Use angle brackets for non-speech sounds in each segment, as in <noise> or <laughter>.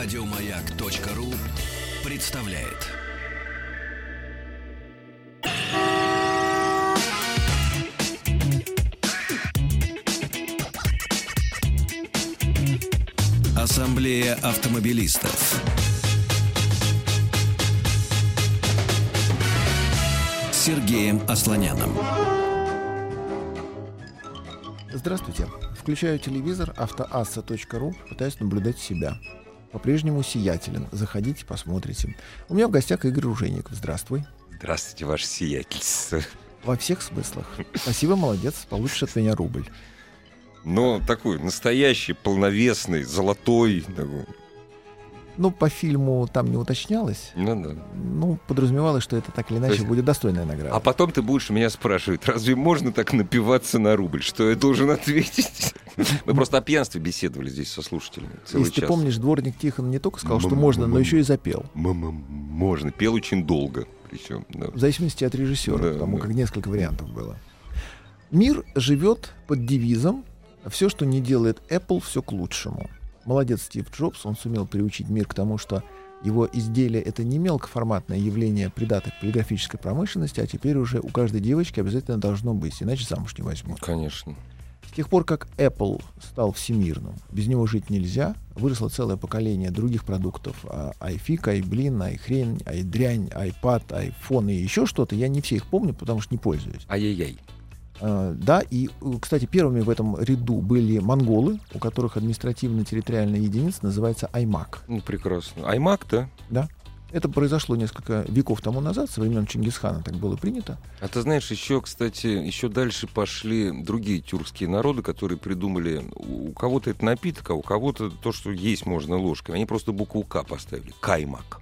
Радиомаяк.ру представляет. Ассамблея автомобилистов. Сергеем Асланяном. Здравствуйте. Включаю телевизор автоасса.ру, пытаюсь наблюдать себя. По-прежнему сиятелен. Заходите, посмотрите. У меня в гостях Игорь Ружейников. Здравствуй. Здравствуйте, ваше сиятельство. Во всех смыслах. Спасибо, молодец. Получишь от меня рубль. Но такой настоящий, полновесный, золотой. такой. Ну, по фильму там не уточнялось. Ну да. Ну, подразумевалось, что это так или иначе есть- будет достойная награда. А потом ты будешь меня спрашивать, разве можно так напиваться на рубль? Что я должен ответить? <laughs> Мы просто о пьянстве беседовали здесь со слушателями целый Если ты помнишь, дворник Тихон не только сказал, что можно, но еще и запел. Можно. Пел очень долго. Причем, да. В зависимости от режиссера, Да, потому да. как несколько вариантов было. Мир живет под девизом «Все, что не делает Apple, все к лучшему». Молодец Стив Джобс, он сумел приучить мир к тому, что его изделие — это не мелкоформатное явление придаток полиграфической промышленности, а теперь уже у каждой девочки обязательно должно быть, иначе замуж не возьмут. Конечно. С тех пор, как Apple стал всемирным, без него жить нельзя, выросло целое поколение других продуктов. а, iFig, iBlin, iHrень, iDрянь, iPad, iPhone и еще что-то. Я не все их помню, потому что не пользуюсь. Ай-яй-яй. А, Да, и, э, кстати, первыми в этом ряду были монголы, у которых административно-территориальная единица называется iMac. Ну, прекрасно. Аймак, да? Да? Это произошло несколько веков тому назад, со времен Чингисхана так было принято. А ты знаешь, еще, кстати, еще дальше пошли другие тюркские народы, которые придумали, у кого-то это напиток, а у кого-то то, что есть можно ложкой. Они просто букву К поставили. Каймак.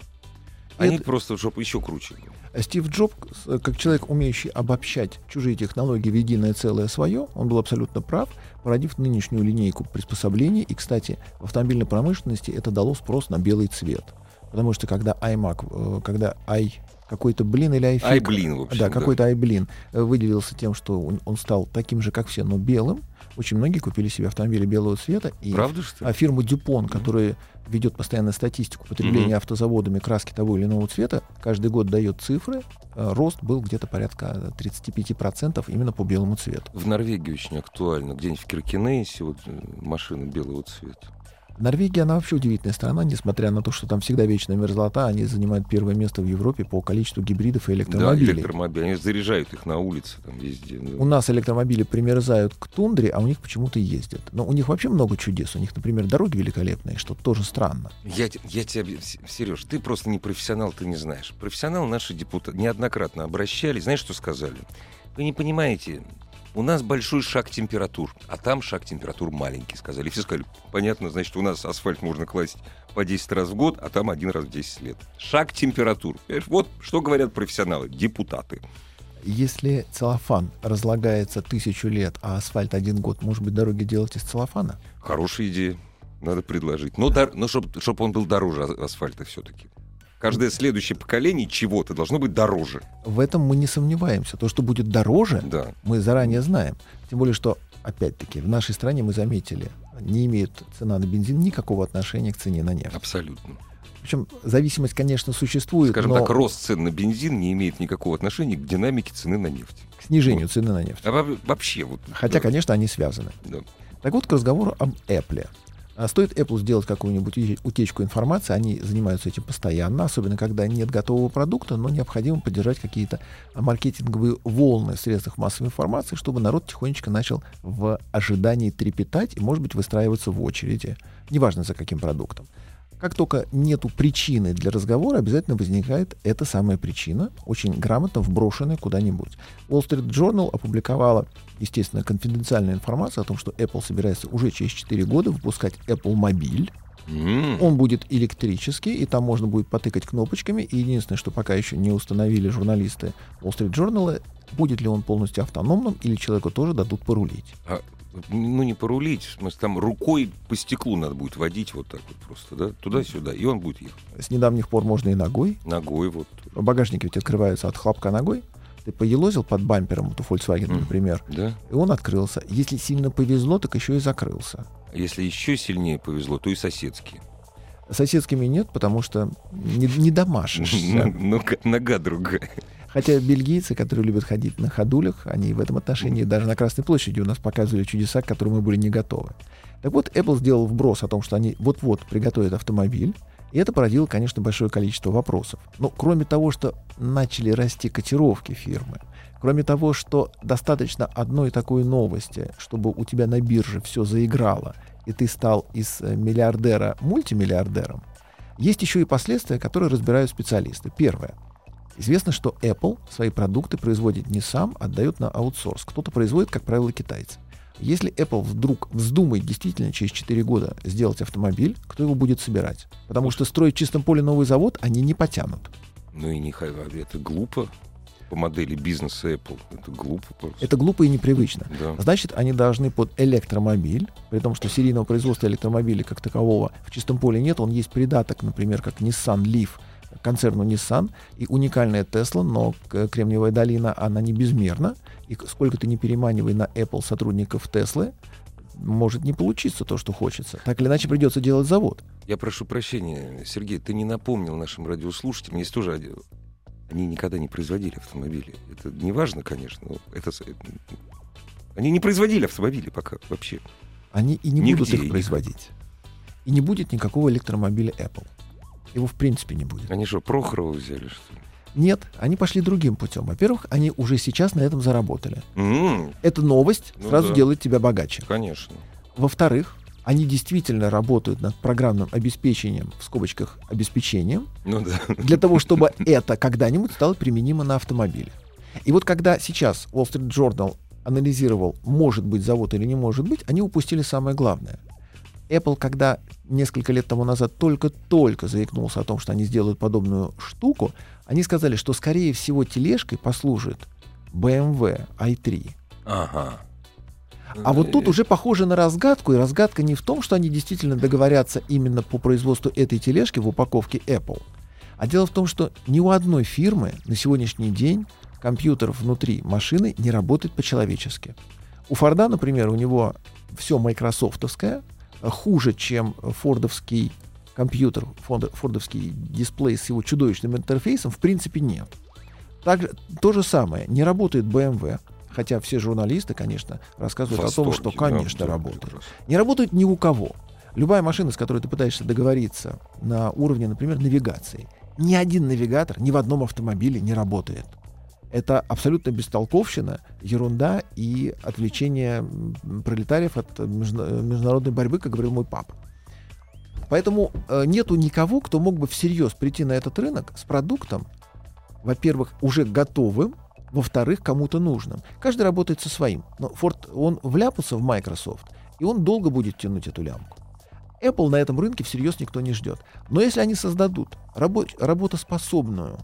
Они Это- просто, чтобы еще круче. было. Стив Джобс, э, как человек, умеющий обобщать чужие технологии в единое целое свое, он был абсолютно прав, породив нынешнюю линейку приспособлений. И, кстати, в автомобильной промышленности это дало спрос на белый цвет. Потому что когда iMac, э, когда i какой-то блин или iFig, Ай, блин, в общем. да, какой-то iBlin э, выделился тем, что он, он стал таким же, как все, но белым, очень многие купили себе автомобили белого цвета. И Правда, что а фирма Дюпон, которая ведет постоянно статистику потребления Мгм. автозаводами краски того или иного цвета, каждый год дает цифры. Э, Рост был где-то порядка 35% именно по белому цвету. В Норвегии очень актуально. Где-нибудь в Киркинессе вот э, машины белого цвета. Норвегия, она вообще удивительная страна, несмотря на то, что там всегда вечная мерзлота, они занимают первое место в Европе по количеству гибридов и Да, электромобилей. электромобили. Они заряжают их на улице, там везде. да. У нас электромобили примерзают к тундре, а у них почему-то ездят. Но у них вообще много чудес. У них, например, дороги великолепные, что тоже странно. Я, я тебя, Сереж, ты просто не профессионал, ты не знаешь. Профессионал наши депутаты неоднократно обращались. Знаешь, что сказали? Вы не понимаете, у нас большой шаг температур, а там шаг температур маленький, сказали. Все сказали, понятно, значит, у нас асфальт можно класть по 10 раз в год, а там один раз в 10 лет. Шаг температур. Понимаешь, Вот что говорят профессионалы, депутаты. Если целлофан разлагается тысячу лет, а асфальт один год, может быть, дороги делать из целлофана? Хорошая идея. Надо предложить. Но, дор- но чтобы он был дороже асфальта все-таки. Каждое следующее поколение чего-то должно быть дороже. В этом мы не сомневаемся. То, что будет дороже, Да. мы заранее знаем. Тем более, что, опять-таки, в нашей стране мы заметили, не имеет цена на бензин никакого отношения к цене на нефть. Абсолютно. Причем зависимость, конечно, существует, Скажем но так, рост цен на бензин не имеет никакого отношения к динамике цены на нефть. к снижению цены на нефть. А во- вообще вот. Хотя, да, конечно, они связаны. да. Так вот, к разговору об Apple. А Стоит Apple сделать какую-нибудь уте- утечку информации, они занимаются этим постоянно, особенно когда нет готового продукта, но необходимо поддержать какие-то маркетинговые волны в средствах массовой информации, чтобы народ тихонечко начал в ожидании трепетать и, может быть, выстраиваться в очереди, неважно за каким продуктом. Как только нету причины для разговора, обязательно возникает эта самая причина, очень грамотно вброшенная куда-нибудь. Wall Street Journal опубликовала, естественно, конфиденциальную информацию о том, что Apple собирается уже через 4 года выпускать Apple Мобиль. М, Он будет электрический, и там можно будет потыкать кнопочками. И единственное, что пока еще не установили журналисты Wall Street Journal, будет ли он полностью автономным, или человеку тоже дадут порулить. а, ну, не порулить, в смысле, там рукой по стеклу надо будет водить вот так вот просто, да, туда-сюда, и он будет ехать. С недавних пор можно и ногой. Ногой вот. Багажники ведь открываются от хлопка ногой. Ты поелозил под бампером, вот у Volkswagen, Мгм. например, Да? и он открылся. Если сильно повезло, так еще и закрылся. Если еще сильнее повезло, то и соседские. Соседскими нет, потому что не, не <laughs> домашишься. Нога другая. Хотя бельгийцы, которые любят ходить на ходулях, они в этом отношении даже на Красной площади у нас показывали чудеса, к которым мы были не готовы. Так вот, Apple сделал вброс о том, что они вот-вот приготовят автомобиль, и это породило, конечно, большое количество вопросов. Но кроме того, что начали расти котировки фирмы, кроме того, что достаточно одной такой новости, чтобы у тебя на бирже все заиграло, и ты стал из э, миллиардера мультимиллиардером, есть еще и последствия, которые разбирают специалисты. Первое. Известно, что Apple свои продукты производит не сам, а отдает на аутсорс. Кто-то производит, как правило, китайцы. Если Apple вдруг вздумает действительно через 4 года сделать автомобиль, кто его будет собирать? Потому что строить в чистом поле новый завод они не потянут. Ну и не это глупо по модели бизнеса Apple. Это глупо просто. Это глупо и непривычно. Да. Значит, они должны под электромобиль, при том, что серийного производства электромобиля как такового в чистом поле нет, он есть придаток, например, как Nissan Leaf, концерну Nissan и уникальная Tesla, но Кремниевая долина, она не безмерна. И сколько ты не переманивай на Apple сотрудников Tesla, может не получиться то, что хочется. Так или иначе придется делать завод. Я прошу прощения, Сергей, ты не напомнил нашим радиослушателям, есть тоже один. Они никогда не производили автомобили. Это не важно, конечно, но это... Они не производили автомобили пока вообще. Они и не Нигде будут их производить. И не будет никакого электромобиля Apple. Его в принципе не будет. Они что, Прохорова взяли, что ли? Нет, они пошли другим путем. Во-первых, они уже сейчас на этом заработали. Mm. Эта новость ну сразу да. делает тебя богаче. Конечно. Во-вторых, они действительно работают над программным обеспечением, в скобочках обеспечением, ну, да. для того, чтобы <laughs> это когда-нибудь стало применимо на автомобиле. И вот когда сейчас Wall Street Journal анализировал, может быть завод или не может быть, они упустили самое главное. Apple, когда несколько лет тому назад только-только заикнулся о том, что они сделают подобную штуку, они сказали, что, скорее всего, тележкой послужит BMW i3. Ага. А вот тут уже похоже на разгадку, и разгадка не в том, что они действительно договорятся именно по производству этой тележки в упаковке Apple. А дело в том, что ни у одной фирмы на сегодняшний день компьютер внутри машины не работает по-человечески. У Форда, например, у него все майкрософтовское, хуже, чем фордовский компьютер, фордовский дисплей с его чудовищным интерфейсом, в принципе, нет. Также то же самое. Не работает BMW, хотя все журналисты, конечно, рассказывают Восторге, о том, что, конечно, да, работает. Не работает ни у кого. Любая машина, с которой ты пытаешься договориться на уровне, например, навигации, ни один навигатор ни в одном автомобиле не работает. Это абсолютно бестолковщина, ерунда и отвлечение пролетариев от международной борьбы, как говорил мой папа. Поэтому э, нету никого, кто мог бы всерьез прийти на этот рынок с продуктом, во-первых, уже готовым, во-вторых, кому-то нужным. Каждый работает со своим. Но Ford, он вляпался в Microsoft, и он долго будет тянуть эту лямку. Apple на этом рынке всерьез никто не ждет. Но если они создадут рабо- работоспособную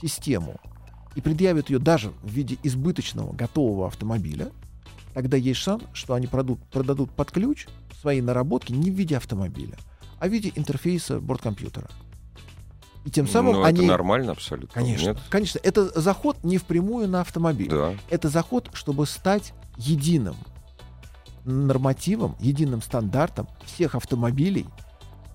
систему и предъявят ее даже в виде избыточного готового автомобиля, тогда есть шанс, что они продадут, продадут под ключ свои наработки не в виде автомобиля, а в виде интерфейса борткомпьютера. И тем самым Но они... это нормально абсолютно. Конечно, Нет? конечно. Это заход не впрямую на автомобиль. Да. Это заход, чтобы стать единым нормативом, единым стандартом всех автомобилей,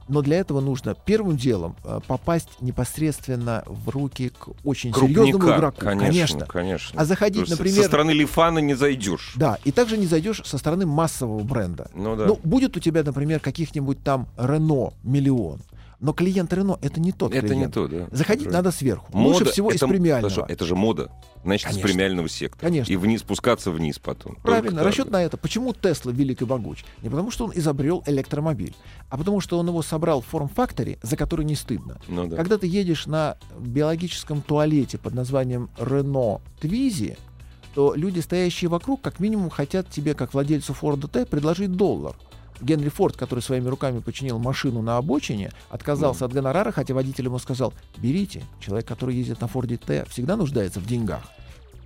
но для этого нужно первым делом э, попасть непосредственно в руки к очень Крупника, серьезному игроку. Конечно, конечно. конечно. А заходить, например... Со стороны Лифана не зайдешь. Да, и также не зайдешь со стороны массового бренда. Ну да. Ну, будет у тебя, например, каких-нибудь там Рено миллион. Но клиент Рено это не тот это клиент. не то, да. Заходить это... надо сверху. Мода, Лучше всего это, из премиального. Хорошо, это же мода. Значит, Конечно. из премиального сектора. Конечно. И вниз спускаться вниз потом. Правильно, Только расчет так. на это. Почему Тесла велик и могуч? Не потому, что он изобрел электромобиль, а потому, что он его собрал в форм-факторе, за который не стыдно. Ну, да. Когда ты едешь на биологическом туалете под названием Renault Twizy, то люди, стоящие вокруг, как минимум хотят тебе, как владельцу Форда Т, предложить доллар. Генри Форд, который своими руками починил машину на обочине, отказался Ну. от гонорара, хотя водитель ему сказал, берите, человек, который ездит на Форде Т, всегда нуждается в деньгах.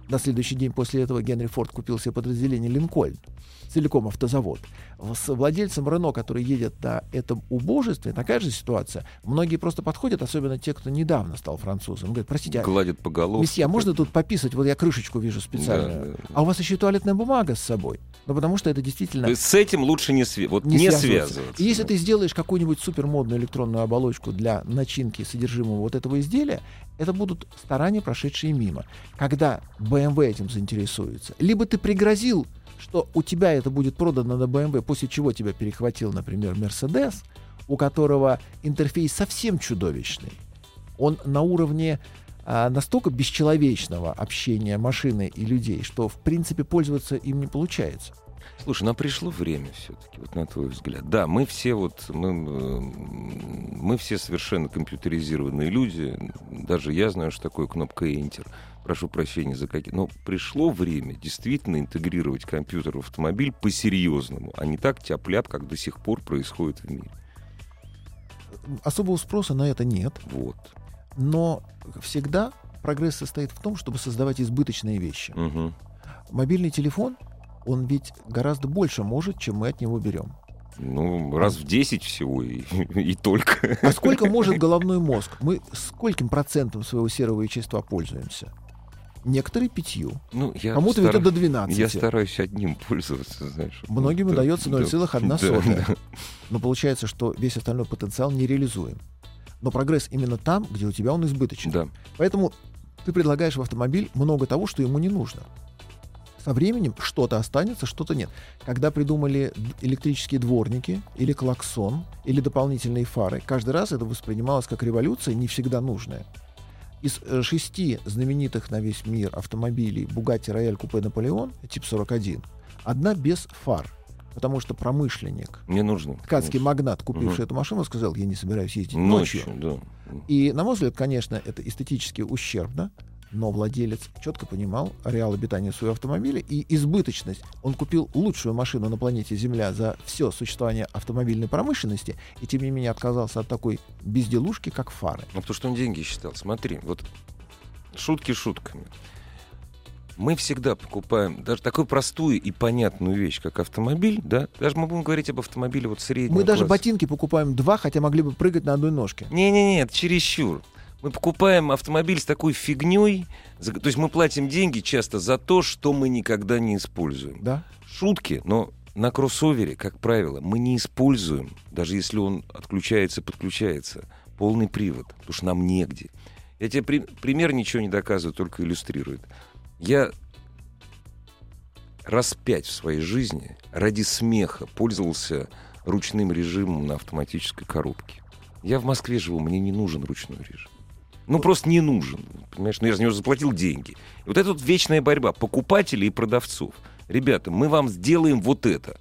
На следующий день после этого Генри Форд купил себе подразделение «Линкольн», целиком автозавод. С владельцем Рено, который едет на этом убожестве, такая же ситуация. Многие просто подходят, особенно те, кто недавно стал французом. Говорят, простите, а, Гладят по головке. месье, а можно тут пописать? Вот я крышечку вижу специально. Да, да, да. А у вас еще и туалетная бумага с собой. Ну, потому что это действительно То есть с этим лучше не, свя- вот не, не связываться. связываться. И если ты сделаешь какую-нибудь супермодную электронную оболочку для начинки содержимого вот этого изделия, это будут старания, прошедшие мимо. Когда BMW этим заинтересуется, либо ты пригрозил, что у тебя это будет продано на BMW, после чего тебя перехватил, например, Mercedes, у которого интерфейс совсем чудовищный. Он на уровне а, настолько бесчеловечного общения машины и людей, что в принципе пользоваться им не получается. Слушай, нам пришло время все-таки, вот на твой взгляд. Да, мы все вот, мы, мы все совершенно компьютеризированные люди. Даже я знаю, что такое кнопка Enter. Прошу прощения за какие. Но пришло время действительно интегрировать компьютер в автомобиль по-серьезному, а не так тяп-ляп, как до сих пор происходит в мире. Особого спроса на это нет. Вот. Но всегда прогресс состоит в том, чтобы создавать избыточные вещи. Мгм. Мобильный телефон, он ведь гораздо больше может, чем мы от него берем. Ну, раз в 10 всего и, <laughs> и только. А сколько может головной мозг? Мы скольким процентом своего серого вещества пользуемся? Некоторые пятью. Ну, я Кому-то ведь стар- до 12. Я стараюсь одним <laughs> пользоваться, знаешь. Многим Да, удается да, 0,1 да, сотая. да. Но получается, что весь остальной потенциал не реализуем. Но прогресс именно там, где у тебя он избыточен. Да. Поэтому ты предлагаешь в автомобиль много того, что ему не нужно. Со временем что-то останется, что-то нет. Когда придумали электрические дворники, или клаксон, или дополнительные фары, каждый раз это воспринималось как революция, не всегда нужная. Из э, шести знаменитых на весь мир автомобилей Bugatti Royale Coupe Napoleon, тип 41, одна без фар. Потому что промышленник, Мне нужно. ткацкий конечно. магнат, купивший Мгм. эту машину, сказал, я не собираюсь ездить ночью. Ночью, да. И, на мой взгляд, конечно, это эстетически ущербно, но владелец четко понимал реал обитания своего автомобиля и избыточность. Он купил лучшую машину на планете Земля за все существование автомобильной промышленности и, тем не менее, отказался от такой безделушки, как фары. Ну, потому что он деньги считал. Смотри, вот шутки шутками. Мы всегда покупаем даже такую простую и понятную вещь, как автомобиль, да? Даже мы будем говорить об автомобиле вот среднего Мы даже класса. ботинки покупаем два, хотя могли бы прыгать на одной ножке. Не-не-не, это чересчур. Мы покупаем автомобиль с такой фигней, то есть мы платим деньги часто за то, что мы никогда не используем. Да? Шутки, но на кроссовере, как правило, мы не используем, даже если он отключается, подключается, полный привод, потому что нам негде. Я тебе при- пример ничего не доказываю, только иллюстрирует. Я раз пять в своей жизни ради смеха пользовался ручным режимом на автоматической коробке. Я в Москве живу, мне не нужен ручной режим. Ну, просто не нужен. Понимаешь, ну я за него заплатил деньги. И вот это вот вечная борьба покупателей и продавцов. Ребята, мы вам сделаем вот это.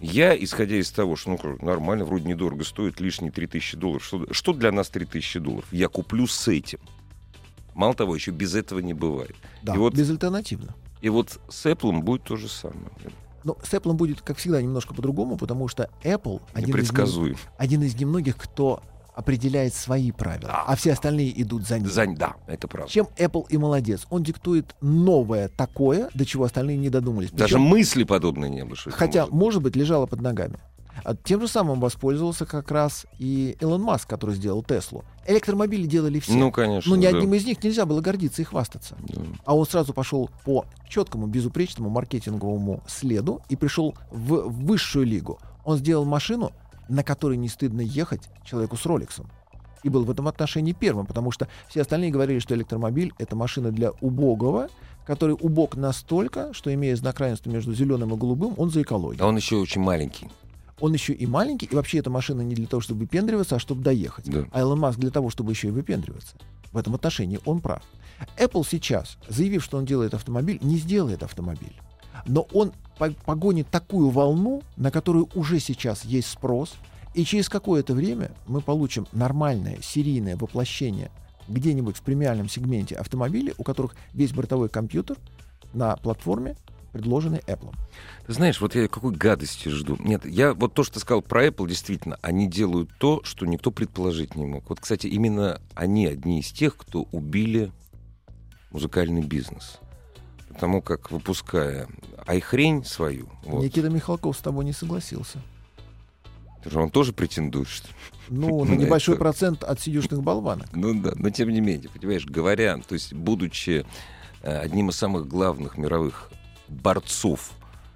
Я, исходя из того, что ну, нормально, вроде недорого стоит, лишние 3000 долларов. Что, что для нас 3000 долларов? Я куплю с этим. Мало того, еще без этого не бывает. Да, И вот- безальтернативно. И вот с Apple будет то же самое. Но с Apple будет, как всегда, немножко по-другому, потому что Apple один из, один из немногих, кто определяет свои правила, Да. а все остальные идут за ним. За- Да, это правда. Чем Apple и молодец. Он диктует новое такое, до чего остальные не додумались. Даже Причем, мысли подобные не было. хотя, может быть. может быть, лежало под ногами. А тем же самым воспользовался как раз и Илон Маск, который сделал Теслу. Электромобили делали все. Ну, конечно. Но ни да. одним из них нельзя было гордиться и хвастаться. Да. А он сразу пошел по четкому, безупречному маркетинговому следу и пришел в высшую лигу. Он сделал машину, на которой не стыдно ехать человеку с Роликсом. И был в этом отношении первым, потому что все остальные говорили, что электромобиль — это машина для убогого, который убог настолько, что, имея знак равенства между зеленым и голубым, он за экологию. А он еще очень маленький. Он еще и маленький, и вообще эта машина не для того, чтобы выпендриваться, а чтобы доехать. Да. А Илон Маск для того, чтобы еще и выпендриваться. В этом отношении он прав. Apple сейчас, заявив, что он делает автомобиль, не сделает автомобиль. Но он по- погонит такую волну, на которую уже сейчас есть спрос, и через какое-то время мы получим нормальное серийное воплощение где-нибудь в премиальном сегменте автомобилей, у которых весь бортовой компьютер на платформе, предложенный Apple. Ты знаешь, вот я какой гадости жду. Нет, я вот то, что ты сказал про Apple, действительно, они делают то, что никто предположить не мог. Вот, кстати, именно они одни из тех, кто убили музыкальный бизнес. Потому как, выпуская айхрень свою, вот, Никита Михалков с тобой не согласился. он тоже претендует, что? <laughs> Ну, на небольшой это- процент от сидюшных болванок. Ну да, но тем не менее, понимаешь, говоря, то есть будучи э, одним из самых главных мировых борцов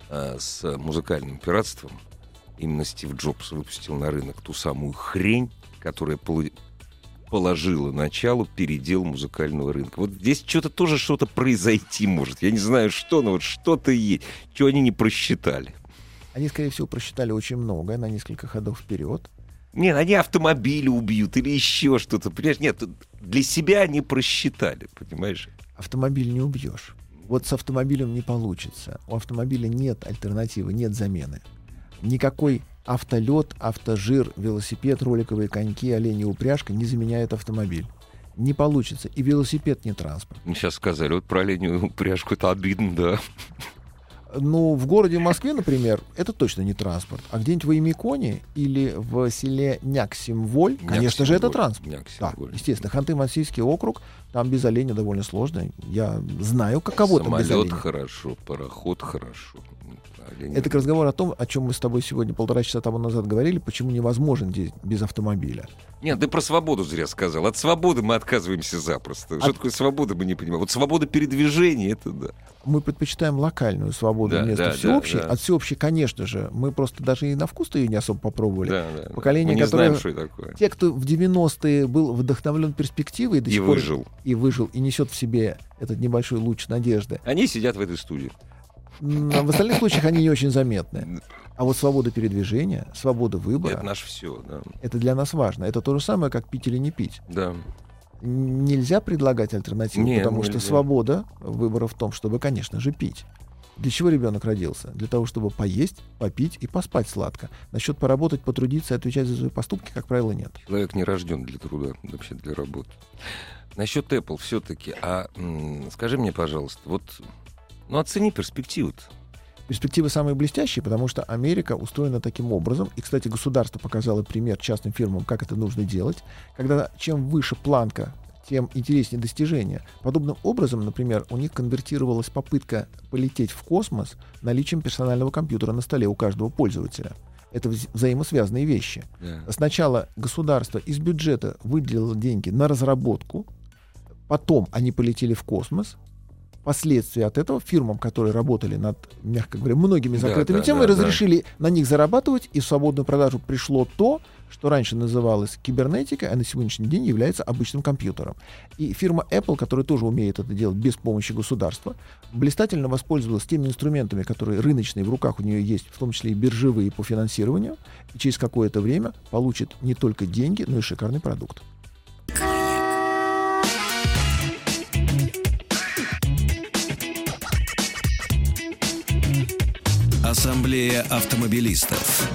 э, с музыкальным пиратством, именно Стив Джобс выпустил на рынок ту самую хрень, которая положила начало передел музыкального рынка. Вот здесь что-то тоже что-то произойти может. Я не знаю что, но вот что-то есть, что они не просчитали. Они, скорее всего, просчитали очень многое на несколько ходов вперед. Нет, они автомобили убьют или еще что-то. Понимаешь, нет, для себя они просчитали, понимаешь? Автомобиль не убьешь. Вот с автомобилем не получится. У автомобиля нет альтернативы, нет замены. Никакой автолет, автожир, велосипед, роликовые коньки, оленья упряжка не заменяет автомобиль. Не получится. И велосипед не транспорт. Мне сейчас сказали, вот про оленью упряжку это обидно, да. Ну, в городе Москве, например, это точно не транспорт. А где-нибудь в Имиконе или в селе Няксимволь, конечно же, это транспорт. Да, Няксимволь. естественно. Ханты-Мансийский округ, там без оленя довольно сложно. Я знаю, каково там без Самолет оленя. хорошо, пароход хорошо. Олень- Это к разговору о том, о чем мы с тобой сегодня полтора часа тому назад говорили, почему невозможен здесь без автомобиля. Нет, ты про свободу зря сказал. От свободы мы отказываемся запросто. Что От- такое свобода, мы не понимаем. Вот свобода передвижения, это да. Мы предпочитаем локальную свободу Да, вместо да, да, всеобщей. да. От всеобщей, конечно же, мы просто даже и на вкус-то ее не особо попробовали. да, да, да. Поколение, мы не которое- знаем, что это такое. Те, кто в 90-е был вдохновлен перспективой до И сих пор выжил. и выжил, и несет в себе этот небольшой луч надежды. Они сидят в этой студии. А В остальных случаях они не очень заметны. А вот свобода передвижения, свобода выбора, Это наше все, да. это для нас важно. Это то же самое, как пить или не пить. Да. Нельзя предлагать альтернативу, Не, потому что нельзя. свобода выбора в том, чтобы, конечно же, пить. Для чего ребенок родился? Для того, чтобы поесть, попить и поспать сладко. Насчет поработать, потрудиться и отвечать за свои поступки, как правило, нет. Человек не рожден для труда, вообще для работы. Насчет Apple все-таки. А скажи мне, пожалуйста, вот, ну оцени перспективы-то. Перспективы самые блестящие, потому что Америка устроена таким образом. И, кстати, государство показало пример частным фирмам, как это нужно делать. Когда чем выше планка, тем интереснее достижения. Подобным образом, например, у них конвертировалась попытка полететь в космос наличием персонального компьютера на столе у каждого пользователя. Это вза- взаимосвязанные вещи. Да. Сначала государство из бюджета выделило деньги на разработку, потом они полетели в космос. Последствия от этого фирмам, которые работали над, мягко говоря, многими Да, закрытыми да, темами, да, разрешили на них зарабатывать, и в свободную продажу пришло то, что раньше называлось кибернетикой, а на сегодняшний день является обычным компьютером. И фирма Apple, которая тоже умеет это делать без помощи государства, блистательно воспользовалась теми инструментами, которые рыночные в руках у нее есть, в том числе и биржевые по финансированию, и через какое-то время получит не только деньги, но и шикарный продукт. Ассамблея автомобилистов.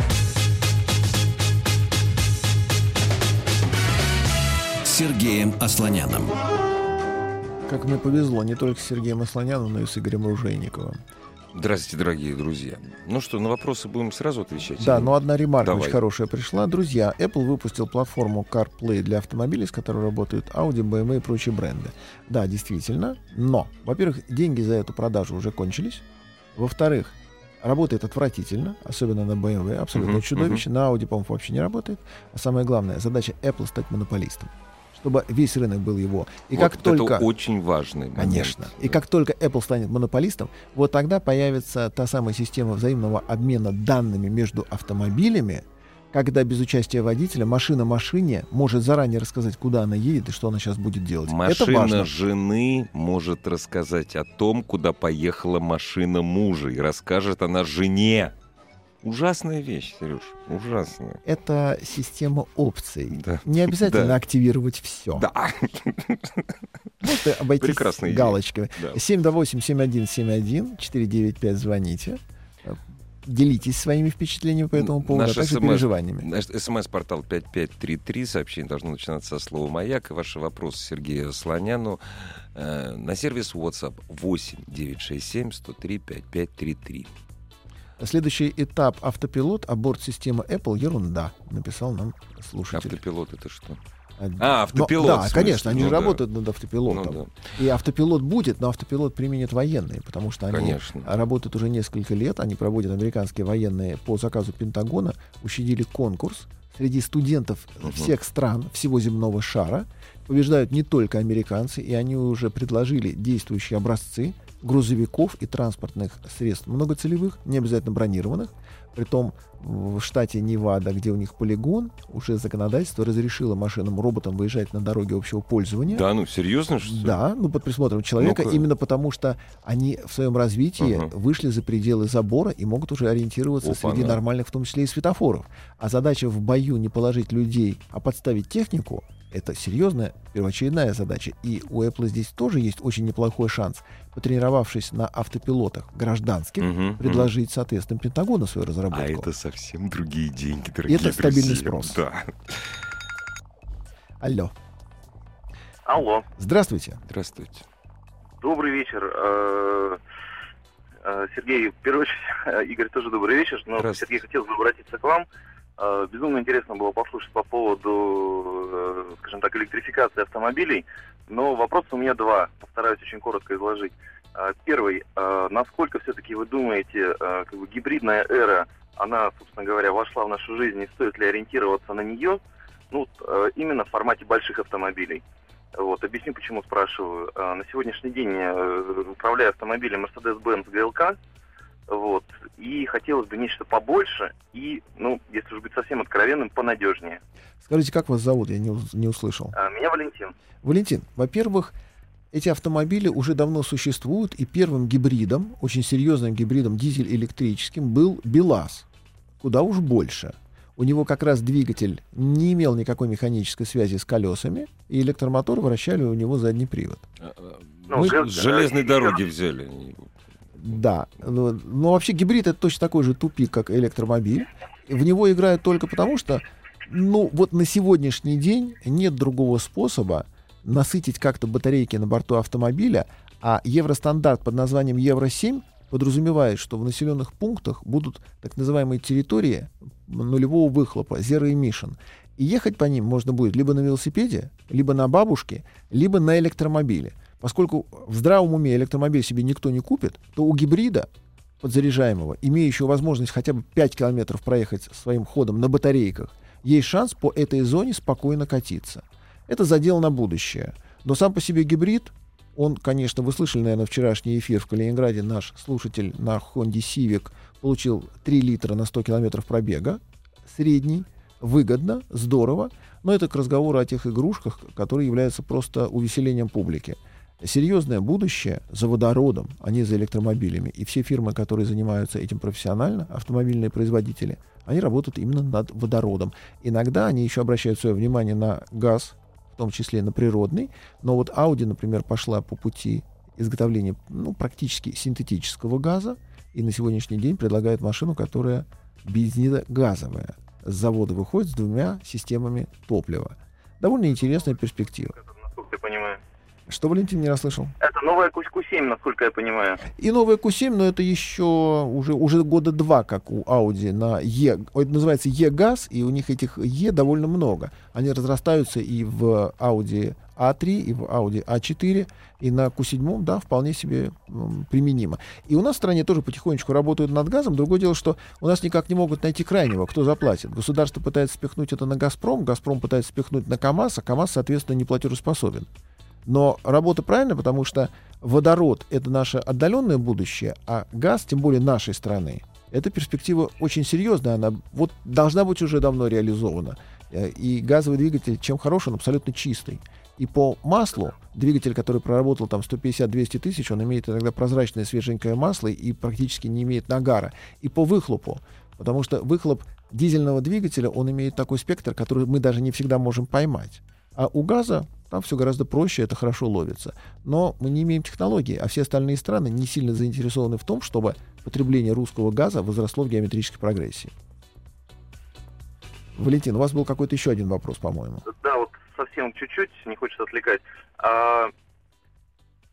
Сергеем Асланяном. Как мне повезло не только с Сергеем Асланяном, но и с Игорем Ружейниковым. Здравствуйте, дорогие друзья. Ну что, на вопросы будем сразу отвечать? Да, но одна ремарка Давай. очень хорошая пришла. Друзья, Apple выпустил платформу CarPlay для автомобилей, с которой работают Audi, BMW и прочие бренды. Да, действительно. Но, во-первых, деньги за эту продажу уже кончились. Во-вторых, работает отвратительно, особенно на BMW, абсолютно Мгм, чудовище. На Audi, по-моему, вообще не работает. А самое главное, задача Apple стать монополистом. Чтобы весь рынок был его. И Вот как это только... очень важный момент. Конечно. И Да. как только Apple станет монополистом, вот тогда появится та самая система взаимного обмена данными между автомобилями, когда без участия водителя машина машине может заранее рассказать, куда она едет и что она сейчас будет делать. Это Машина важно. жены может рассказать о том, куда поехала машина мужа. И расскажет она жене. Ужасная вещь, Сереж. Ужасная. Это система опций. Да. Не обязательно Да. активировать все. Да. Можно обойтись Прекрасная галочками. Да. 728-7171, 495 звоните. Делитесь своими впечатлениями по этому поводу, Наш а также СМС переживаниями. Наш СМС-портал 5533. Сообщение должно начинаться со слова «Маяк». И ваши вопросы Сергею Слоняну э, на сервис WhatsApp 8 967 103 5533. Следующий этап автопилот, аборт системы Apple ерунда, написал нам слушатель. Автопилот это что? А, автопилот. Но, да, смысле. конечно, они Ну же да. работают над автопилотом. Ну И автопилот будет, но автопилот применят военные, потому что они Конечно. работают уже несколько лет. Они проводят американские военные по заказу Пентагона, учредили конкурс среди студентов Мгм. всех стран, всего земного шара. Побеждают не только американцы, и они уже предложили действующие образцы грузовиков и транспортных средств многоцелевых, не обязательно бронированных. Притом в штате Невада, где у них полигон, уже законодательство разрешило машинам-роботам выезжать на дороге общего пользования. Да, ну серьезно, что? Да, ну под присмотром человека, Ну-ка. именно потому что они в своем развитии Ага. вышли за пределы забора и могут уже ориентироваться Опа-на. среди нормальных, в том числе и светофоров. А задача в бою не положить людей, а подставить технику, это серьезная первоочередная задача. И у Apple здесь тоже есть очень неплохой шанс, потренировавшись на автопилотах гражданских, Мгм, предложить, соответственно, Пентагону свою А разработку. это совсем другие деньги, дорогие Это стабильный друзья. спрос. Да. Алло. Алло, Здравствуйте. Здравствуйте. добрый вечер. Э, э, Сергей, в первую очередь, <laughs> Игорь, тоже добрый вечер. Но. Сергей, хотел бы обратиться к вам. Э, Безумно интересно было послушать по поводу, э, скажем так, электрификации автомобилей. Но вопросы у меня два. Постараюсь очень коротко изложить. Э, Первый. Насколько все-таки вы думаете, как бы гибридная эра, она, собственно говоря, вошла в нашу жизнь, и стоит ли ориентироваться на нее? Ну, именно в формате больших автомобилей. Вот, объясню, почему спрашиваю. На сегодняшний день управляю автомобилем Mercedes-Benz GLK, вот, и хотелось бы нечто побольше и, ну, если уж быть совсем откровенным, понадежнее. Скажите, как вас зовут? Я не, не услышал. А, Меня Валентин. Валентин, во-первых, эти автомобили уже давно существуют, и первым гибридом, очень серьезным гибридом дизель-электрическим был БелАЗ. Куда уж больше. У него как раз двигатель не имел никакой механической связи с колесами, и электромотор вращали у него задний привод. А, а, Ну, Мы железной э, дороги взяли. Да, но, но вообще гибрид это точно такой же тупик, как электромобиль. В него играют только потому, что, ну, вот на сегодняшний день нет другого способа насытить как-то батарейки на борту автомобиля, а евростандарт под названием Евро-7 подразумевает, что в населенных пунктах будут так называемые территории нулевого выхлопа, zero emission. И ехать по ним можно будет либо на велосипеде, либо на бабушке, либо на электромобиле. Поскольку в здравом уме электромобиль себе никто не купит, то у гибрида подзаряжаемого, имеющего возможность хотя бы 5 километров проехать своим ходом на батарейках, есть шанс по этой зоне спокойно катиться. Это задел на будущее. Но сам по себе гибрид, он, конечно, вы слышали, наверное, вчерашний эфир в Калининграде, наш слушатель на Honda Civic получил 3 литра на 100 километров пробега, средний, выгодно, здорово, но это к разговору о тех игрушках, которые являются просто увеселением публики. Серьезное будущее за водородом, а не за электромобилями. И все фирмы, которые занимаются этим профессионально, автомобильные производители, они работают именно над водородом. Иногда они еще обращают свое внимание на газ, в том числе на природный. Но вот Audi, например, пошла по пути изготовления ну, практически синтетического газа и на сегодняшний день предлагает машину, которая бензиногазовая. С завода выходит с двумя системами топлива. Довольно интересная перспектива. Насколько я понимаю. Что, Валентин, не расслышал? Это новая Q7, насколько я понимаю. И новая Q7, но это еще уже, уже года два, как у Audi на E. Это называется E-газ, и у них этих E довольно много. Они разрастаются и в Audi A3, и в Audi A4, и на Q7, да, вполне себе м, применимо. И у нас в стране тоже потихонечку работают над газом. Другое дело, что у нас никак не могут найти крайнего, кто заплатит. Государство пытается спихнуть это на «Газпром», «Газпром» пытается спихнуть на КАМАЗ, а КАМАЗ, соответственно, не платежеспособен. Но работа правильная, потому что водород — это наше отдаленное будущее, а газ, тем более нашей страны, эта перспектива очень серьезная, она вот должна быть уже давно реализована. Э, И газовый двигатель, чем хорош, он абсолютно чистый. И по маслу двигатель, который проработал там 150-200 тысяч, он имеет иногда прозрачное свеженькое масло и практически не имеет нагара. И по выхлопу, потому что выхлоп дизельного двигателя, он имеет такой спектр, который мы даже не всегда можем поймать. А у газа там все гораздо проще, это хорошо ловится. Но мы не имеем технологии, а все остальные страны не сильно заинтересованы в том, чтобы потребление русского газа возросло в геометрической прогрессии. Валентин, у вас был какой-то еще один вопрос, по-моему. Да, вот совсем чуть-чуть, не хочется отвлекать. А,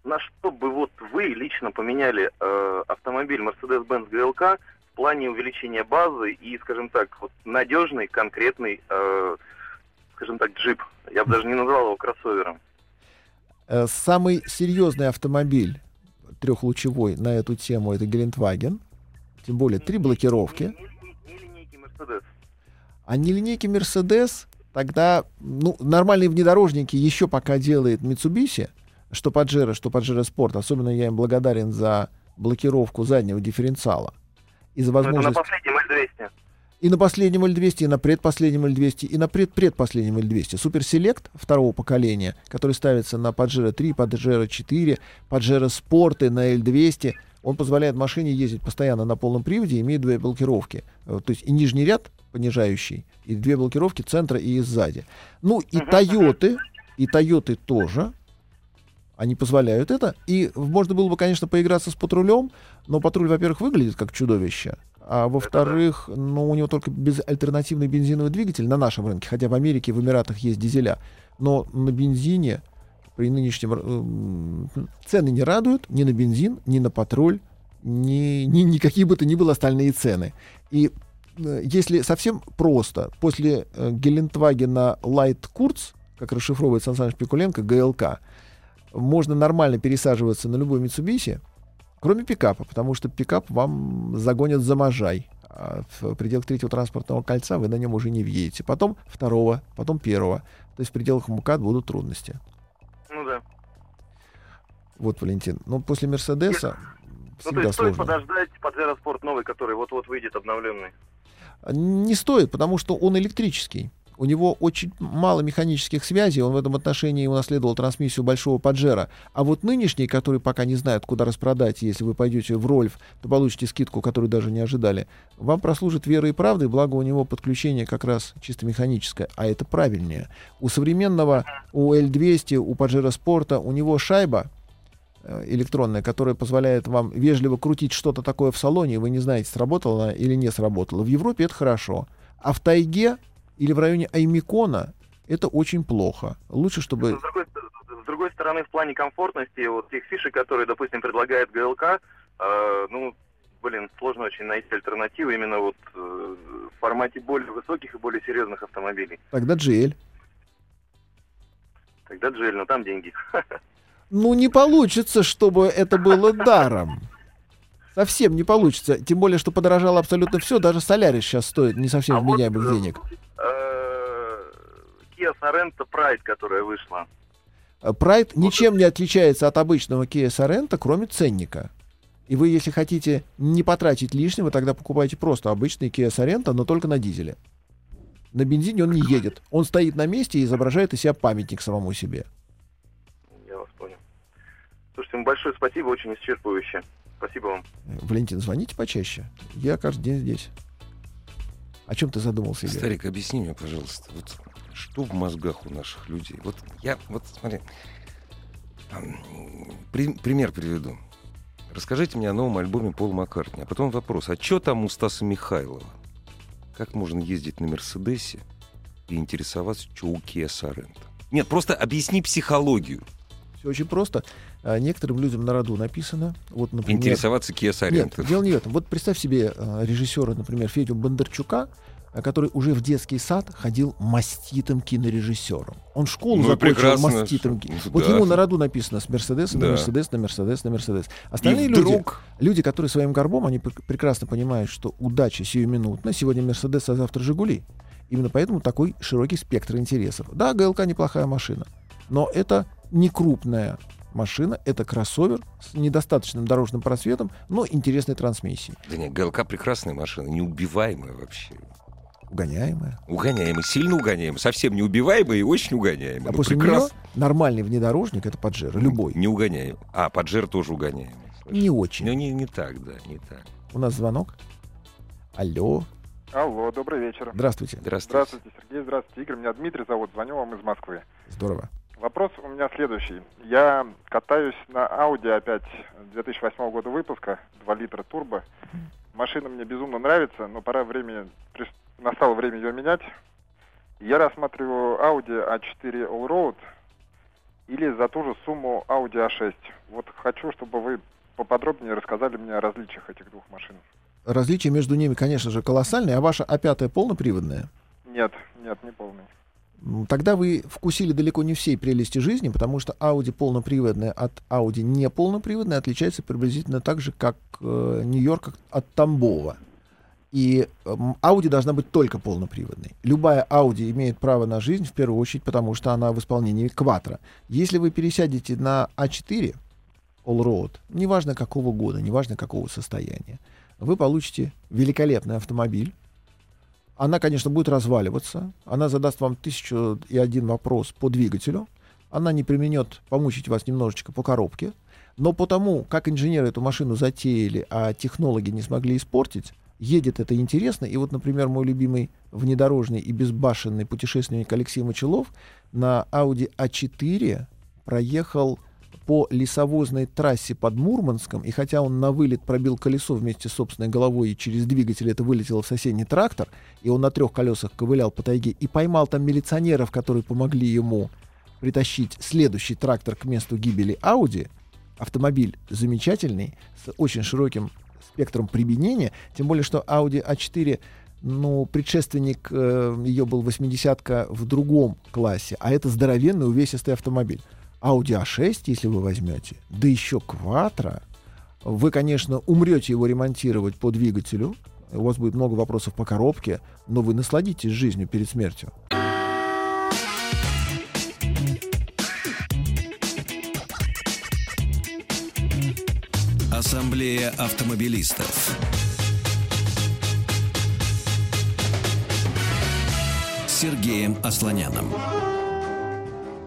на что бы вот вы лично поменяли э, автомобиль Mercedes-Benz GLK в плане увеличения базы и, скажем так, вот надежный, конкретный, э, скажем так, джип. Я бы даже не назвал его кроссовером. Э, Самый серьезный автомобиль трехлучевой на эту тему это Гелендваген. Тем более три блокировки. Не- линейки Мерседес. А не линейки Mercedes, тогда ну, нормальные внедорожники еще пока делает Mitsubishi, что Pajero, что Pajero Sport. Особенно я им благодарен за блокировку заднего дифференциала. И за Ну, это на возможность... последнем L200. И на последнем L200, и на предпоследнем L200, и на предпредпоследнем L200. Супер Селект второго поколения, который ставится на Pajero 3, Pajero 4, Pajero Sport и на L200, он позволяет машине ездить постоянно на полном приводе, имеет две блокировки. Э, То есть и нижний ряд понижающий, и две блокировки центра и сзади. Ну и Тойоты, и Тойоты тоже, они позволяют это. И можно было бы, конечно, поиграться с патрулем, но патруль, во-первых, выглядит как чудовище, а во-вторых, ну, у него только безальтернативный бензиновый двигатель на нашем рынке, хотя в Америке, в Эмиратах есть дизеля. Но на бензине при нынешнем м, цены не радуют ни на бензин, ни на патруль, ни, ни, никакие бы то ни было остальные цены. И э, если совсем просто, после э, Гелендвагена Light Kurz, как расшифровывает Сан Саныч Пикуленко, ГЛК, можно нормально пересаживаться на любой Mitsubishi, кроме пикапа, потому что пикап вам загонят за можай. А в пределах третьего транспортного кольца вы на нем уже не въедете. Потом второго, потом первого. То есть в пределах МКАД будут трудности. Ну да. Вот, Валентин. Но после Мерседеса Ну, то всегда есть стоит сложно. подождать Pajero Sport новый, который вот-вот выйдет обновленный. Не стоит, потому что он электрический. У него очень мало механических связей, он в этом отношении унаследовал трансмиссию большого Паджера. А вот нынешний, который пока не знают, куда распродать, если вы пойдете в Рольф, то получите скидку, которую даже не ожидали, вам прослужит верой и правдой, благо у него подключение как раз чисто механическое, а это правильнее. У современного, у L200, у Паджера Спорта, у него шайба, э, электронная, которая позволяет вам вежливо крутить что-то такое в салоне, и вы не знаете, сработало она или не сработало. В Европе это хорошо. А в тайге или в районе Аймикона это очень плохо. Лучше, чтобы... С другой, с другой стороны, в плане комфортности, вот тех фишек, которые, допустим, предлагает ГЛК, э, ну, блин, сложно очень найти альтернативы именно вот э, в формате более высоких и более серьезных автомобилей. Тогда GL. Тогда джель, но там деньги. <laughs> Ну, не получится, чтобы это было даром. Совсем не получится. Тем более, что подорожало абсолютно все. Даже Солярис сейчас стоит не совсем А вот, вменяемых э, денег. Э, Kia Sorento Pride, которая вышла. Pride ничем не отличается от обычного Kia Sorento, кроме ценника. И вы, если хотите не потратить лишнего, тогда покупайте просто обычный Kia Sorento, но только на дизеле. На бензине он не едет. Он стоит на месте и изображает из себя памятник самому себе. Я вас понял. Слушайте, большое спасибо, очень исчерпывающе. Спасибо вам. Э, Валентин, звоните почаще. Я каждый день здесь. О чем ты задумался, Игорь? Старик, объясни мне, пожалуйста, вот что в мозгах у наших людей? Вот я, вот смотри, при- пример приведу. Расскажите мне о новом альбоме Пола Маккартни. А потом вопрос, а что там у Стаса Михайлова? Как можно ездить на Мерседесе и интересоваться, что у Кия Соренто? Нет, просто объясни психологию. Все очень просто. А, Некоторым людям на роду написано. Вот, например, Интересоваться Нет, Соренто. дело не в этом. Вот представь себе э, режиссера, например, Федю Бондарчука, который уже в детский сад ходил маститым кинорежиссером. Он школу Ну закончил маститым. Ну Вот да. ему на роду написано с Мерседеса Да. на Мерседес, на Мерседес, на Мерседес. Остальные люди, вдруг... люди, которые своим горбом, они пр- прекрасно понимают, что удача сиюминутна. Сегодня Мерседес, а завтра Жигули. Именно поэтому такой широкий спектр интересов. Да, ГЛК неплохая машина, но это не крупная машина, это кроссовер с недостаточным дорожным просветом, но интересной трансмиссией. Да нет, ГЛК прекрасная машина, неубиваемая вообще. Угоняемая. Угоняемый, сильно угоняемый, совсем неубиваемый и очень угоняемый. А Ну, после прекрасно. нее нормальный внедорожник это Паджеро, любой. Не угоняем. А, Паджер тоже угоняемый. Не Ну, очень. не, не так, да, не так. У нас звонок. Алло, Алло, добрый вечер. здравствуйте. Здравствуйте. Здравствуйте, Сергей, здравствуйте, Игорь. Меня Дмитрий зовут, звоню вам из Москвы. Здорово. Вопрос у меня следующий. Я катаюсь на Audi опять 2008 года выпуска, 2 литра турбо. Машина мне безумно нравится, но пора время, настало время ее менять. Я рассматриваю Audi A4 Allroad или за ту же сумму Audi A6. Вот хочу, чтобы вы поподробнее рассказали мне о различиях этих двух машин. Различия между ними, конечно же, колоссальные, а ваша А5 полноприводная? Нет, нет, не полный. Тогда вы вкусили далеко не всей прелести жизни, потому что Audi полноприводная от Audi не полноприводная отличается приблизительно так же, как э, Нью-Йорк от Тамбова. И э, Audi должна быть только полноприводной. Любая Audi имеет право на жизнь, в первую очередь, потому что она в исполнении Quattro. Если вы пересядете на А4, All-Road, неважно какого года, неважно какого состояния, вы получите великолепный автомобиль, она, конечно, будет разваливаться. Она задаст вам тысячу и один вопрос по двигателю. Она не применет помучить вас немножечко по коробке. Но потому, как инженеры эту машину затеяли, а технологи не смогли испортить, едет это интересно. И вот, например, мой любимый внедорожный и безбашенный путешественник Алексей Мочелов на Audi A4 проехал по лесовозной трассе под Мурманском, и хотя он на вылет пробил колесо вместе с собственной головой, и через двигатель это вылетело в соседний трактор, и он на трех колесах ковылял по тайге и поймал там милиционеров, которые помогли ему притащить следующий трактор к месту гибели Ауди, автомобиль замечательный, с очень широким спектром применения, тем более, что Audi A4 ну, предшественник э, ее был 80-ка в другом классе, а это здоровенный увесистый автомобиль. Audi A6, если вы возьмете, да еще Quattro, вы, конечно, умрете его ремонтировать по двигателю, у вас будет много вопросов по коробке, но вы насладитесь жизнью перед смертью. Ассамблея автомобилистов. Сергеем Асланяном.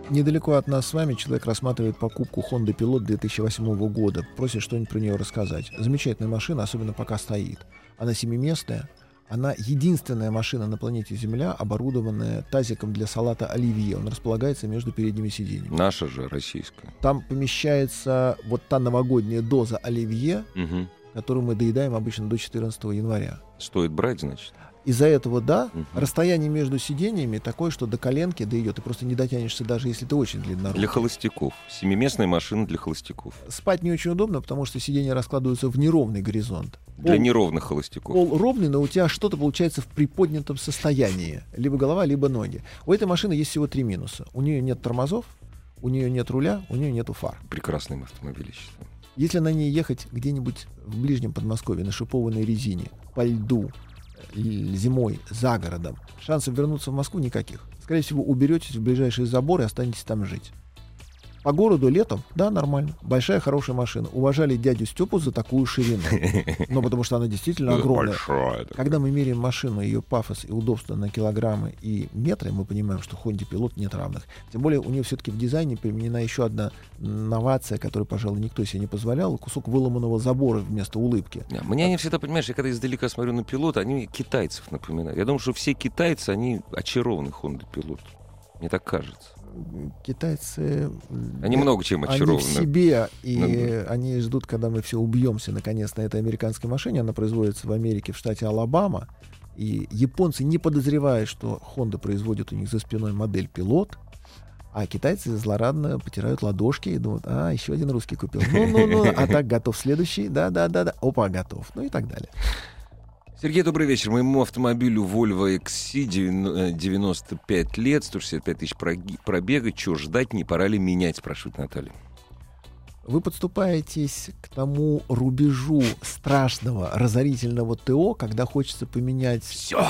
Недалеко от нас с вами человек рассматривает покупку Honda Pilot 2008 года. Просит что-нибудь про нее рассказать. Замечательная машина, особенно пока стоит. Она семиместная. Она единственная машина на планете Земля, оборудованная тазиком для салата оливье. Он располагается между передними сиденьями. Наша же российская. Там помещается вот та новогодняя доза оливье, Угу. которую мы доедаем обычно до 14 января. Стоит брать, значит. Из-за этого, да, Мгм. расстояние между сиденьями такое, что до коленки дойдет. Ты просто не дотянешься, даже если ты очень длиннорукий. Для холостяков. Семиместная машина для холостяков. Спать не очень удобно, потому что сиденья раскладываются в неровный горизонт. Для Пол- неровных холостяков. Пол ровный, но у тебя что-то получается в приподнятом состоянии. Либо голова, либо ноги. У этой машины есть всего три минуса. У нее нет тормозов, у нее нет руля, у нее нету фар. Прекрасный автомобиль, я считаю. Если на ней ехать где-нибудь в ближнем Подмосковье на шипованной резине, по льду, зимой, за городом, шансов вернуться в Москву никаких. Скорее всего, уберетесь в ближайший забор и останетесь там жить. По городу летом, да, нормально. Большая, хорошая машина. Уважали дядю Степу за такую ширину. <laughs> Ну, потому что она действительно огромная. Когда мы меряем машину, ее пафос и удобство на килограммы и метры, мы понимаем, что Honda Pilot нет равных. Тем более у нее все-таки в дизайне применена еще одна новация, которую, пожалуй, никто себе не позволял. Кусок выломанного забора вместо улыбки. Не, Мне они всегда, понимаешь, я когда издалека смотрю на пилота, они китайцев напоминают. Я думаю, что все китайцы, они очарованы Honda пилот. Мне так кажется. Китайцы... Они много чем Они очарованы. в себе, и Ну они ждут, когда мы все убьемся, наконец, на этой американской машине. Она производится в Америке, в штате Алабама. И японцы не подозревают, что Honda производит у них за спиной модель «Пилот», а китайцы злорадно потирают ладошки и думают, а, еще один русский купил. Ну-ну-ну, а так готов следующий, да-да-да-да, опа, готов, ну и так далее. Сергей, добрый вечер. Моему автомобилю Volvo XC 90 95 лет, 165 тысяч пробега. Чего ждать, не пора ли менять, спрашивает Наталья. Вы подступаетесь к тому рубежу страшного, разорительного ТО, когда хочется поменять Все!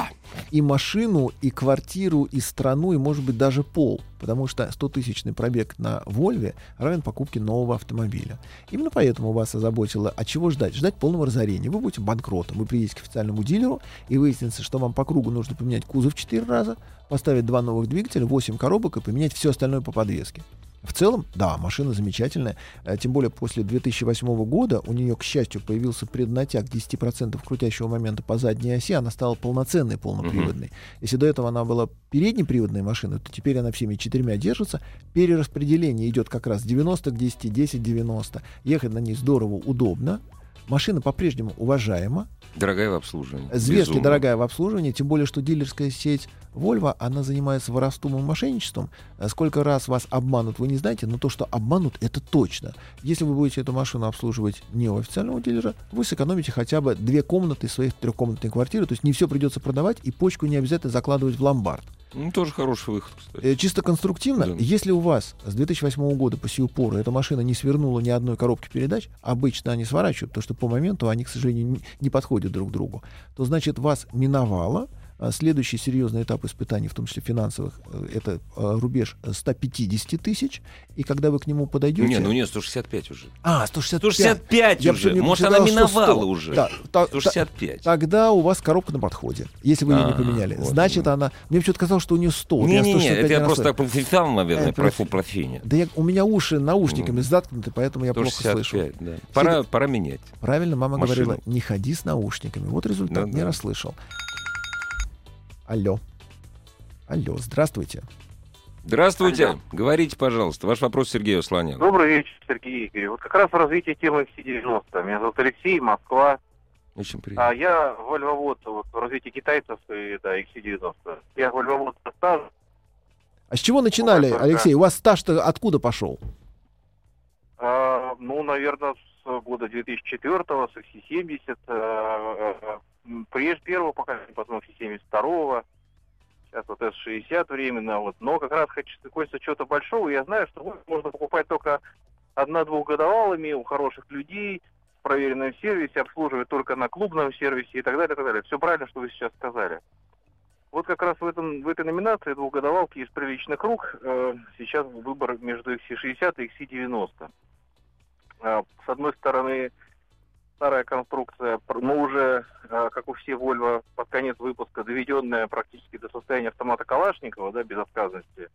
и машину, и квартиру, и страну, и, может быть, даже пол. Потому что 100-тысячный пробег на Вольве равен покупке нового автомобиля. Именно поэтому вас озаботило, а чего ждать? Ждать полного разорения. Вы будете банкротом. Вы приедете к официальному дилеру, и выяснится, что вам по кругу нужно поменять кузов 4 раза, поставить два новых двигателя, 8 коробок и поменять все остальное по подвеске. В целом, да, машина замечательная. Э, Тем более после 2008 года у нее, к счастью, появился преднатяг 10% крутящего момента по задней оси. Она стала полноценной полноприводной. Если до этого она была переднеприводной машиной, то теперь она всеми четырьмя держится. Перераспределение идет как раз 90 к 10, 10-90. Ехать на ней здорово, удобно. Машина по-прежнему уважаема. Дорогая в обслуживании. Зверски Безумно. дорогая в обслуживании, тем более, что дилерская сеть Volvo, она занимается воровством и мошенничеством. А Сколько раз вас обманут, вы не знаете, но то, что обманут, это точно. Если вы будете эту машину обслуживать не у официального дилера, вы сэкономите хотя бы две комнаты своих трехкомнатной квартиры, то есть не все придется продавать, и почку не обязательно закладывать в ломбард. Ну, тоже хороший выход, кстати. Э, Чисто конструктивно, Да. если у вас с 2008 года по сию пору эта машина не свернула ни одной коробки передач, обычно они сворачивают, потому что по моменту они, к сожалению, не- не подходят друг к другу, то значит вас миновало. А Следующий серьезный этап испытаний, в том числе финансовых, э, это э, рубеж э, 150 тысяч. И когда вы к нему подойдете... Не, ну нет, 165 уже. А, 165. 165 Я уже. Может, она миновала 100. уже. Да, та- та- 165. Тогда у вас коробка на подходе, если вы ее не А, поменяли. вот Значит, оно. она... Мне почему-то казалось, что у нее 100. Вот я Не-не-не, 165 это я не просто расслышал. так профессионал, наверное, Э, про профи- профене. Да я, у меня уши наушниками Ну. заткнуты, поэтому я плохо слышу. 165, да. Пора, пора менять. Правильно, мама Машину. говорила, не ходи с наушниками. Вот результат, Да-да. не расслышал. Алло. Алло, здравствуйте. Здравствуйте. Алло. Говорите, пожалуйста. Ваш вопрос Сергею Слоняну. Добрый вечер, Сергей Игорь. Вот как раз в развитии темы XC90. Меня зовут Алексей, Москва. Очень А приятно. я вольвовод вот, в развитии китайцев и да, XC90. Я вольвовод со стажем. А с чего начинали, Ну, Алексей? У вас стаж-то откуда пошел? А, ну, наверное, с года 2004-го, с XC70. а, а, м, прежде первого поколения, потом XC72-го. Сейчас вот S60 временно. Вот. Но как раз хочется чего-то большого. Я знаю, что можно покупать только одна-двухгодовалыми у хороших людей, в проверенном сервисе, обслуживать только на клубном сервисе и так далее, и так далее. Все правильно, что вы сейчас сказали. Вот как раз в, этом, в этой номинации двухгодовалки из приличных рук э, сейчас выбор между XC60 и XC90. А, с одной стороны, старая конструкция, но уже, э, как у все Volvo, под конец выпуска доведенная практически до состояния автомата Калашникова, да, без отказности.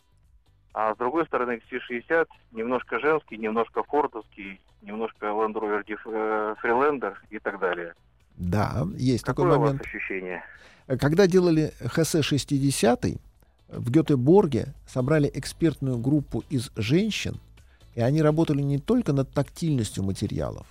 А с другой стороны, XC60 немножко женский, немножко фордовский, немножко Land Rover э, Freelander и так далее. Да, есть Какое такой у вас момент. ощущение? Когда делали ХС-60, в Гетеборге собрали экспертную группу из женщин, и они работали не только над тактильностью материалов,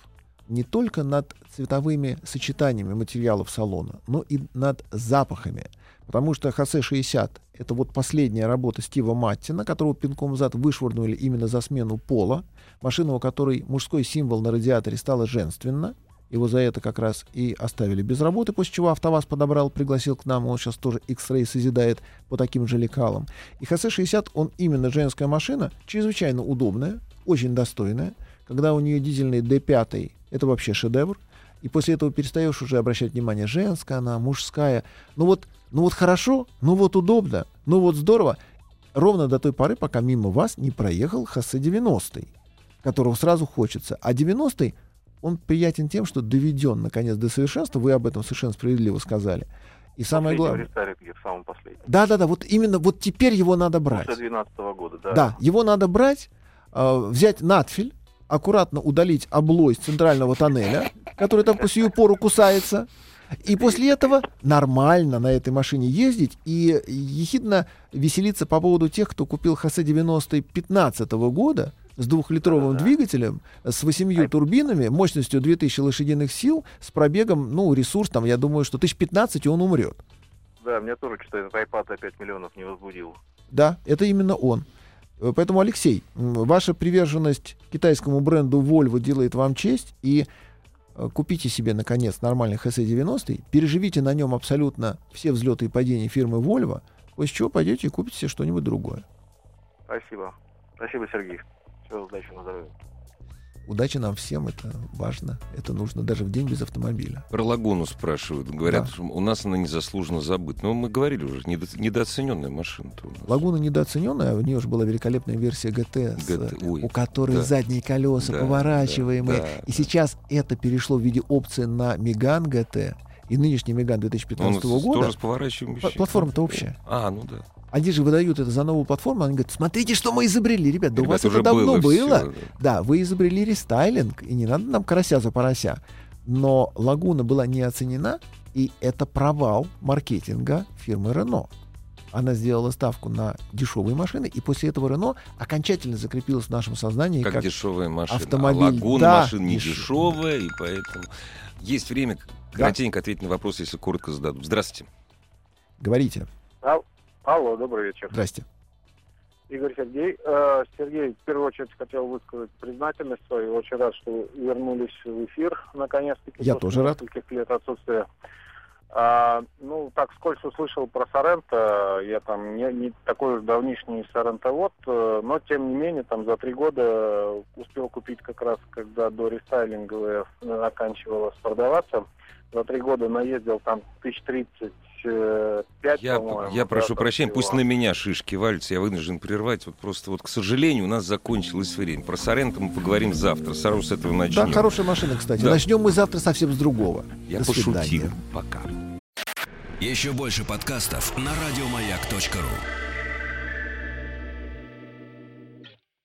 не только над цветовыми сочетаниями материалов салона, но и над запахами. Потому что ХС-60 — это вот последняя работа Стива Маттина, которого пинком зад вышвырнули именно за смену пола. Машина, у которой мужской символ на радиаторе стала женственно. Его за это как раз и оставили без работы, после чего АвтоВАЗ подобрал, пригласил к нам. Он сейчас тоже X-Ray созидает по таким же лекалам. И ХС-60, он именно женская машина, чрезвычайно удобная, очень достойная. Когда у нее дизельный D5, это вообще шедевр. И после этого перестаешь уже обращать внимание, женская она, мужская. Ну вот, ну вот хорошо, ну вот удобно, ну вот здорово. Ровно до той поры, пока мимо вас не проехал Хосе 90 которого сразу хочется. А 90 он приятен тем, что доведен, наконец, до совершенства. Вы об этом совершенно справедливо сказали. И самое главное... в самом последнем. Да-да-да, вот именно вот теперь его надо брать. После 2012 года, да. Да, его надо брать, э, взять надфиль, аккуратно удалить облой с центрального тоннеля, который там по сию пору кусается, и после этого нормально на этой машине ездить и ехидно веселиться по поводу тех, кто купил Хосе 90 15 года с двухлитровым Да-да-да. двигателем, с восемью турбинами, мощностью 2000 лошадиных сил, с пробегом, ну, ресурс там, я думаю, что 1015, и он умрет. Да, меня тоже что-то этот iPad 5 миллионов не возбудил. Да, это именно он. Э, Поэтому, Алексей, ваша приверженность китайскому бренду Volvo делает вам честь. И э, купите себе, наконец, нормальный HC90, переживите на нем абсолютно все взлеты и падения фирмы Volvo, после чего пойдете и купите себе что-нибудь другое. Спасибо. Спасибо, Сергей. Всего удачи на здоровье. Удачи нам всем, это важно, это нужно даже в день без автомобиля. Про лагуну спрашивают. Говорят, Да. что у нас она незаслуженно забыта. Но мы говорили уже, недо- недооцененная нас. Лагуна недооцененная, у нее же была великолепная версия GT, с, GT, ой, у которой да. задние колеса Да, поворачиваемые. да, и да. сейчас это перешло в виде опции на Меган GT. И нынешний Меган 2015 Он с- года. тоже с поворачивающей. Пла- Платформа-то общая. А, ну да. Они же выдают это за новую платформу, они говорят, смотрите, что мы изобрели, ребят, да у Ребят, вас уже это давно было. всё, да. Да, вы изобрели рестайлинг, и не надо нам карася за порося. Но Лагуна была не оценена, и это провал маркетинга фирмы Renault. Она сделала ставку на дешевые машины, и после этого Renault окончательно закрепилась в нашем сознании Как, как, дешевая машина. автомобиль, А лагуна да, машина не деш- дешевая, и поэтому... Есть время коротенько ответить на вопрос, если коротко зададут. Здравствуйте. Говорите. Алло, добрый вечер. Здрасте. Игорь Сергей. Э, Сергей, в первую очередь хотел высказать признательность свою. Очень рад, что вернулись в эфир наконец-таки. Я тоже рад. лет отсутствия. А, ну, так, сколько услышал про Соренто, я там не, не такой уж давнишний Соренто-вот, э, но, тем не менее, там за три года успел купить как раз, когда до рестайлинга оканчивалась продаваться. За три года наездил там тысяч тридцать пять, Я, по-моему. я прошу да, прощения, всего. пусть на меня шишки валятся, я вынужден прервать. Вот просто вот, к сожалению, у нас закончилось время. Про Соренто мы поговорим завтра. Сразу с этого начнем. Да, хорошая машина, кстати. Да. Начнем мы завтра совсем с другого. Я До пошутил. свидания. Пока. Еще больше подкастов на радиомаяк.ру.